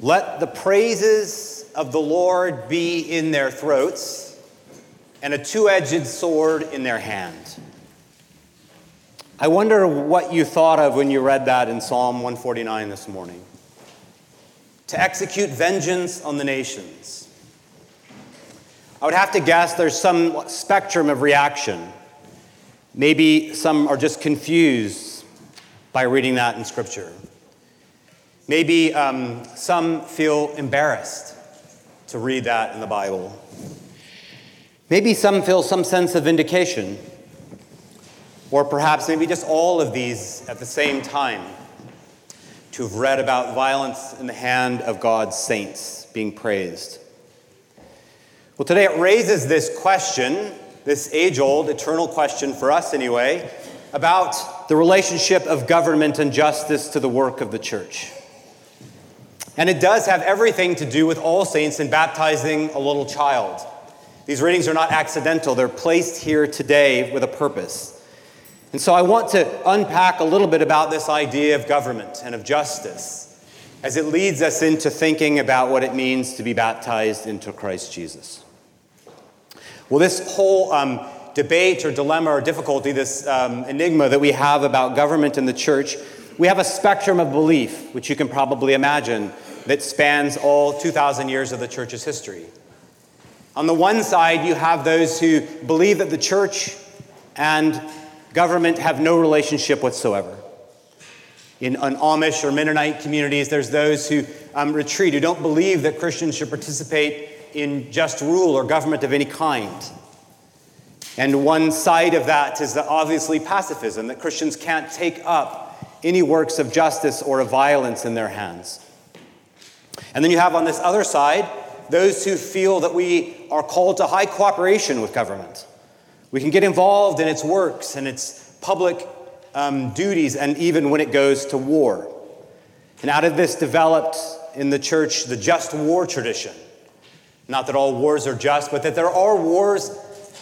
Let the praises of the Lord be in their throats and a two edged sword in their hand. I wonder what you thought of when you read that in Psalm 149 this morning. To execute vengeance on the nations. I would have to guess there's some spectrum of reaction. Maybe some are just confused by reading that in Scripture. Maybe um, some feel embarrassed to read that in the Bible. Maybe some feel some sense of vindication, or perhaps maybe just all of these at the same time to have read about violence in the hand of God's saints being praised. Well, today it raises this question, this age old, eternal question for us anyway, about the relationship of government and justice to the work of the church. And it does have everything to do with all saints and baptizing a little child. These readings are not accidental, they're placed here today with a purpose. And so I want to unpack a little bit about this idea of government and of justice as it leads us into thinking about what it means to be baptized into Christ Jesus. Well, this whole um, debate or dilemma or difficulty, this um, enigma that we have about government in the church, we have a spectrum of belief, which you can probably imagine, that spans all 2,000 years of the church's history. On the one side, you have those who believe that the church and government have no relationship whatsoever. In, in Amish or Mennonite communities, there's those who um, retreat, who don't believe that Christians should participate in just rule or government of any kind. And one side of that is the obviously pacifism, that Christians can't take up any works of justice or of violence in their hands. And then you have on this other side those who feel that we are called to high cooperation with government. We can get involved in its works and its public um, duties, and even when it goes to war. And out of this developed in the church the just war tradition. Not that all wars are just, but that there are wars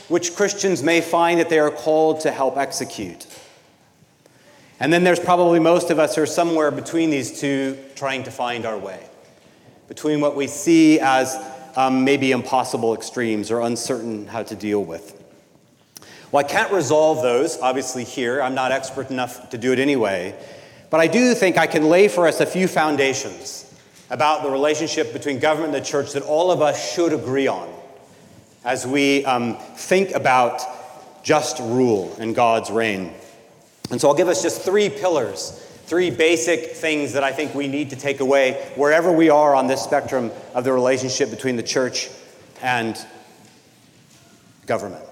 which Christians may find that they are called to help execute. And then there's probably most of us who are somewhere between these two trying to find our way, between what we see as um, maybe impossible extremes or uncertain how to deal with. Well, I can't resolve those, obviously, here. I'm not expert enough to do it anyway. But I do think I can lay for us a few foundations about the relationship between government and the church that all of us should agree on as we um, think about just rule and God's reign. And so I'll give us just three pillars, three basic things that I think we need to take away wherever we are on this spectrum of the relationship between the church and government.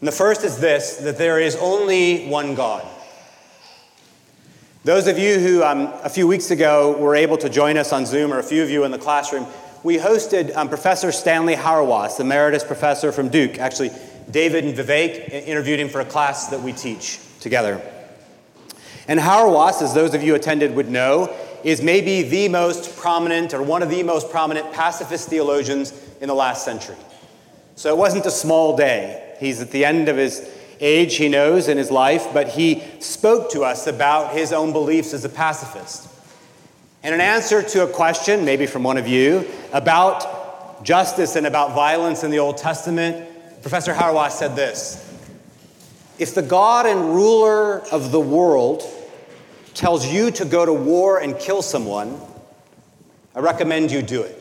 And the first is this that there is only one God. Those of you who um, a few weeks ago were able to join us on Zoom, or a few of you in the classroom, we hosted um, Professor Stanley Hauerwas, emeritus professor from Duke. Actually, David and Vivek interviewed him for a class that we teach together. And Hauerwas, as those of you attended would know, is maybe the most prominent or one of the most prominent pacifist theologians in the last century. So it wasn't a small day. He's at the end of his age, he knows, in his life, but he spoke to us about his own beliefs as a pacifist. And in answer to a question, maybe from one of you, about justice and about violence in the Old Testament, Professor Hauerwas said this if the God and ruler of the world tells you to go to war and kill someone, I recommend you do it.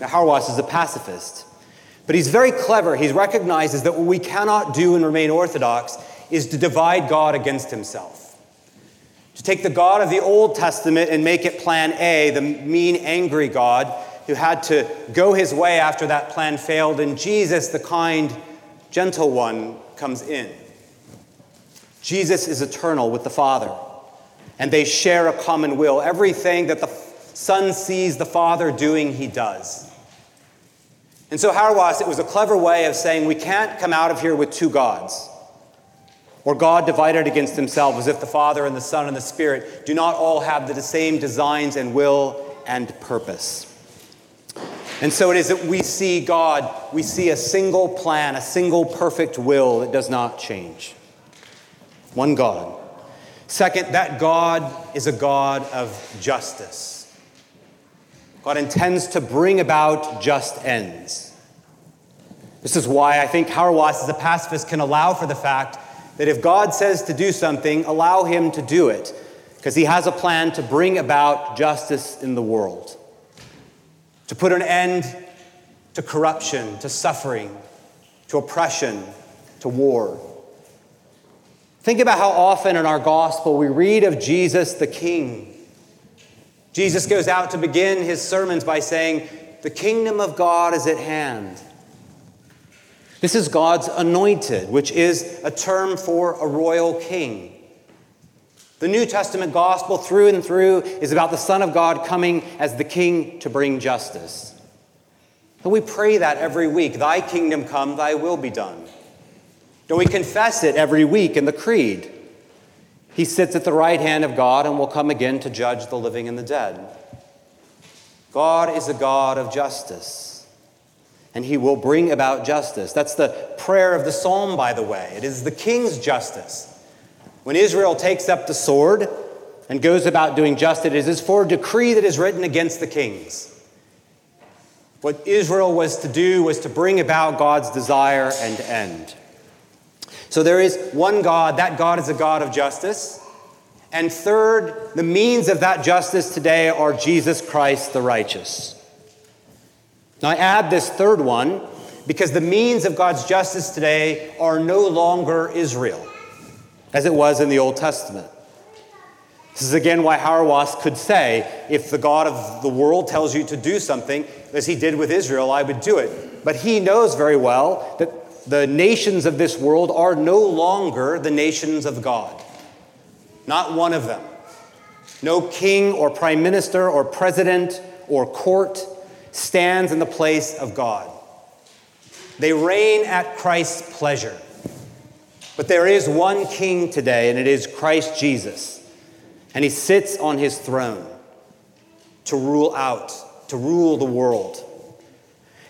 Now, Hauerwas is a pacifist, but he's very clever. He recognizes that what we cannot do and remain orthodox is to divide God against himself. To take the God of the Old Testament and make it plan A, the mean, angry God who had to go his way after that plan failed, and Jesus, the kind, gentle one, comes in. Jesus is eternal with the Father, and they share a common will. Everything that the Son sees the Father doing, he does. And so, Hauerwas, it was a clever way of saying we can't come out of here with two gods, or God divided against himself, as if the Father and the Son and the Spirit do not all have the same designs and will and purpose. And so it is that we see God, we see a single plan, a single perfect will that does not change. One God. Second, that God is a God of justice. God intends to bring about just ends. This is why I think Hauerwas, as a pacifist, can allow for the fact that if God says to do something, allow him to do it, because he has a plan to bring about justice in the world, to put an end to corruption, to suffering, to oppression, to war. Think about how often in our gospel we read of Jesus the King. Jesus goes out to begin his sermons by saying, The kingdom of God is at hand. This is God's anointed, which is a term for a royal king. The New Testament gospel, through and through, is about the Son of God coming as the king to bring justice. And we pray that every week Thy kingdom come, Thy will be done. Don't we confess it every week in the Creed? He sits at the right hand of God and will come again to judge the living and the dead. God is a God of justice, and He will bring about justice. That's the prayer of the psalm, by the way. It is the king's justice. When Israel takes up the sword and goes about doing justice, it is for a decree that is written against the kings. What Israel was to do was to bring about God's desire and end. So there is one God, that God is a God of justice. And third, the means of that justice today are Jesus Christ the righteous. Now I add this third one because the means of God's justice today are no longer Israel, as it was in the Old Testament. This is again why Hauerwas could say, if the God of the world tells you to do something, as he did with Israel, I would do it. But he knows very well that the nations of this world are no longer the nations of God. Not one of them. No king or prime minister or president or court stands in the place of God. They reign at Christ's pleasure. But there is one king today, and it is Christ Jesus. And he sits on his throne to rule out, to rule the world.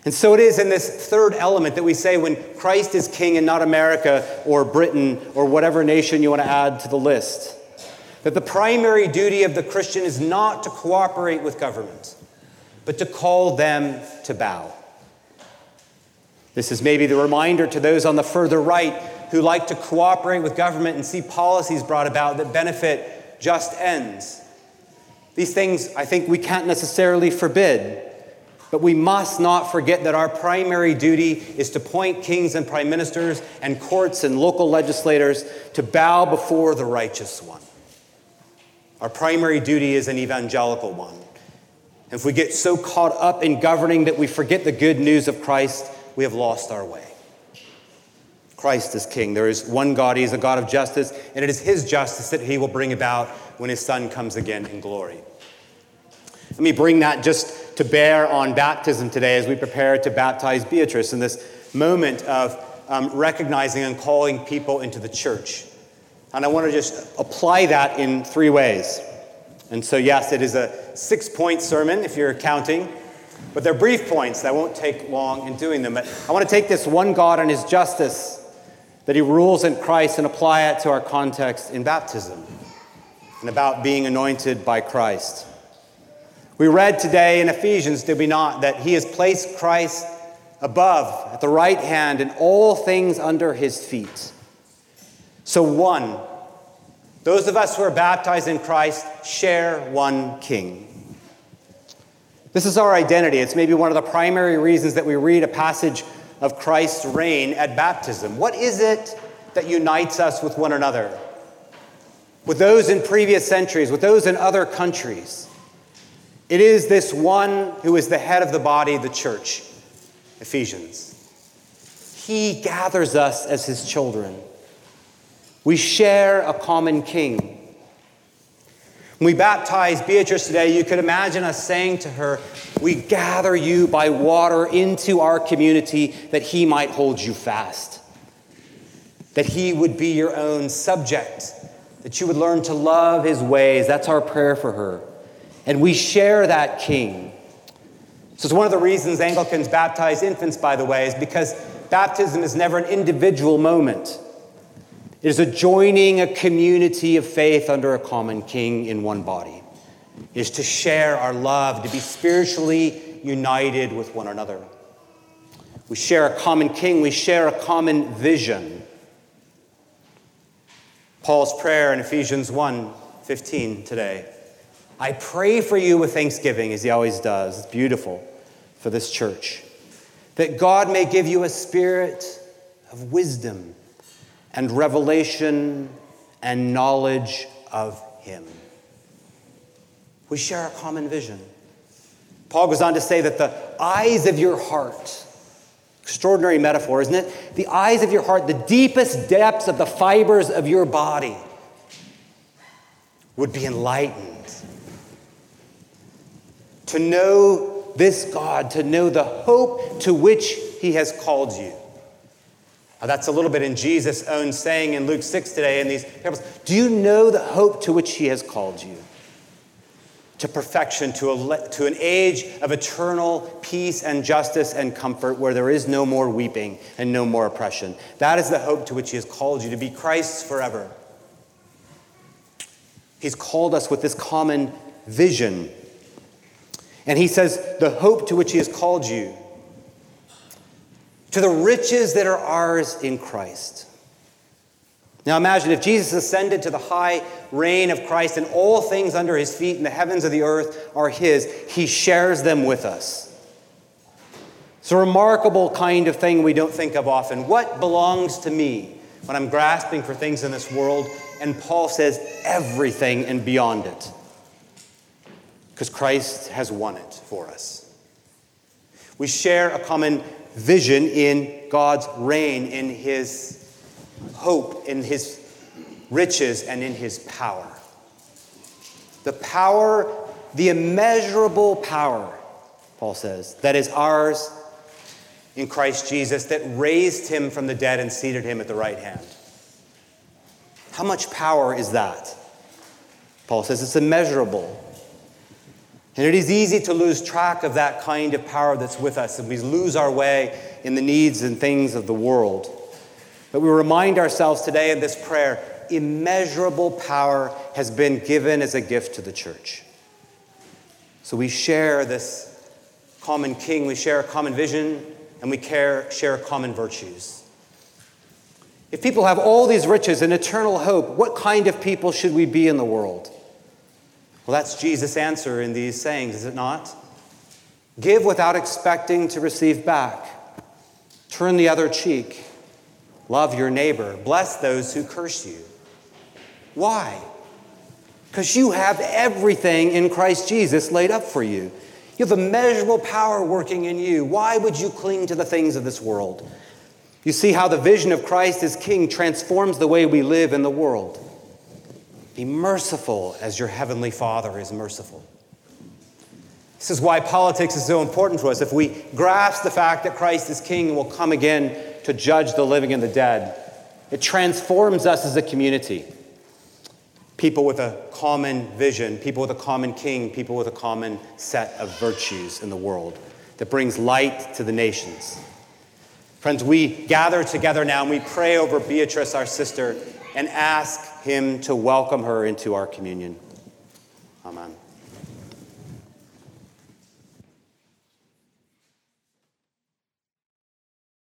And so it is in this third element that we say when Christ is king and not America or Britain or whatever nation you want to add to the list, that the primary duty of the Christian is not to cooperate with government, but to call them to bow. This is maybe the reminder to those on the further right who like to cooperate with government and see policies brought about that benefit just ends. These things I think we can't necessarily forbid. But we must not forget that our primary duty is to point kings and prime ministers and courts and local legislators to bow before the righteous one. Our primary duty is an evangelical one. If we get so caught up in governing that we forget the good news of Christ, we have lost our way. Christ is king. There is one God, He is a God of justice, and it is His justice that He will bring about when His Son comes again in glory. Let me bring that just to bear on baptism today as we prepare to baptize Beatrice in this moment of um, recognizing and calling people into the church. And I want to just apply that in three ways. And so, yes, it is a six point sermon if you're counting, but they're brief points that won't take long in doing them. But I want to take this one God and his justice that he rules in Christ and apply it to our context in baptism and about being anointed by Christ. We read today in Ephesians, did we not, that he has placed Christ above, at the right hand, and all things under his feet. So, one, those of us who are baptized in Christ share one king. This is our identity. It's maybe one of the primary reasons that we read a passage of Christ's reign at baptism. What is it that unites us with one another? With those in previous centuries, with those in other countries? It is this one who is the head of the body, the church, Ephesians. He gathers us as his children. We share a common king. When we baptize Beatrice today, you could imagine us saying to her, We gather you by water into our community that he might hold you fast, that he would be your own subject, that you would learn to love his ways. That's our prayer for her. And we share that king. So it's one of the reasons Anglicans baptize infants, by the way, is because baptism is never an individual moment. It is a joining a community of faith under a common king in one body. is to share our love, to be spiritually united with one another. We share a common king, we share a common vision. Paul's prayer in Ephesians 1 15 today. I pray for you with thanksgiving, as he always does. It's beautiful for this church. That God may give you a spirit of wisdom and revelation and knowledge of him. We share a common vision. Paul goes on to say that the eyes of your heart, extraordinary metaphor, isn't it? The eyes of your heart, the deepest depths of the fibers of your body, would be enlightened. To know this God, to know the hope to which He has called you. Now, that's a little bit in Jesus' own saying in Luke 6 today in these parables. Do you know the hope to which He has called you? To perfection, to, a, to an age of eternal peace and justice and comfort where there is no more weeping and no more oppression. That is the hope to which He has called you, to be Christ's forever. He's called us with this common vision. And he says, the hope to which he has called you, to the riches that are ours in Christ. Now imagine if Jesus ascended to the high reign of Christ and all things under his feet and the heavens of the earth are his, he shares them with us. It's a remarkable kind of thing we don't think of often. What belongs to me when I'm grasping for things in this world and Paul says everything and beyond it. Because Christ has won it for us. We share a common vision in God's reign, in his hope, in his riches, and in his power. The power, the immeasurable power, Paul says, that is ours in Christ Jesus, that raised him from the dead and seated him at the right hand. How much power is that? Paul says it's immeasurable. And it is easy to lose track of that kind of power that's with us, and we lose our way in the needs and things of the world. But we remind ourselves today in this prayer immeasurable power has been given as a gift to the church. So we share this common king, we share a common vision, and we care, share common virtues. If people have all these riches and eternal hope, what kind of people should we be in the world? Well, that's Jesus' answer in these sayings, is it not? Give without expecting to receive back. Turn the other cheek. Love your neighbor. Bless those who curse you. Why? Because you have everything in Christ Jesus laid up for you. You have immeasurable power working in you. Why would you cling to the things of this world? You see how the vision of Christ as King transforms the way we live in the world. Be merciful as your heavenly Father is merciful. This is why politics is so important to us. If we grasp the fact that Christ is King and will come again to judge the living and the dead, it transforms us as a community. People with a common vision, people with a common king, people with a common set of virtues in the world that brings light to the nations. Friends, we gather together now and we pray over Beatrice, our sister, and ask him to welcome her into our communion. Amen.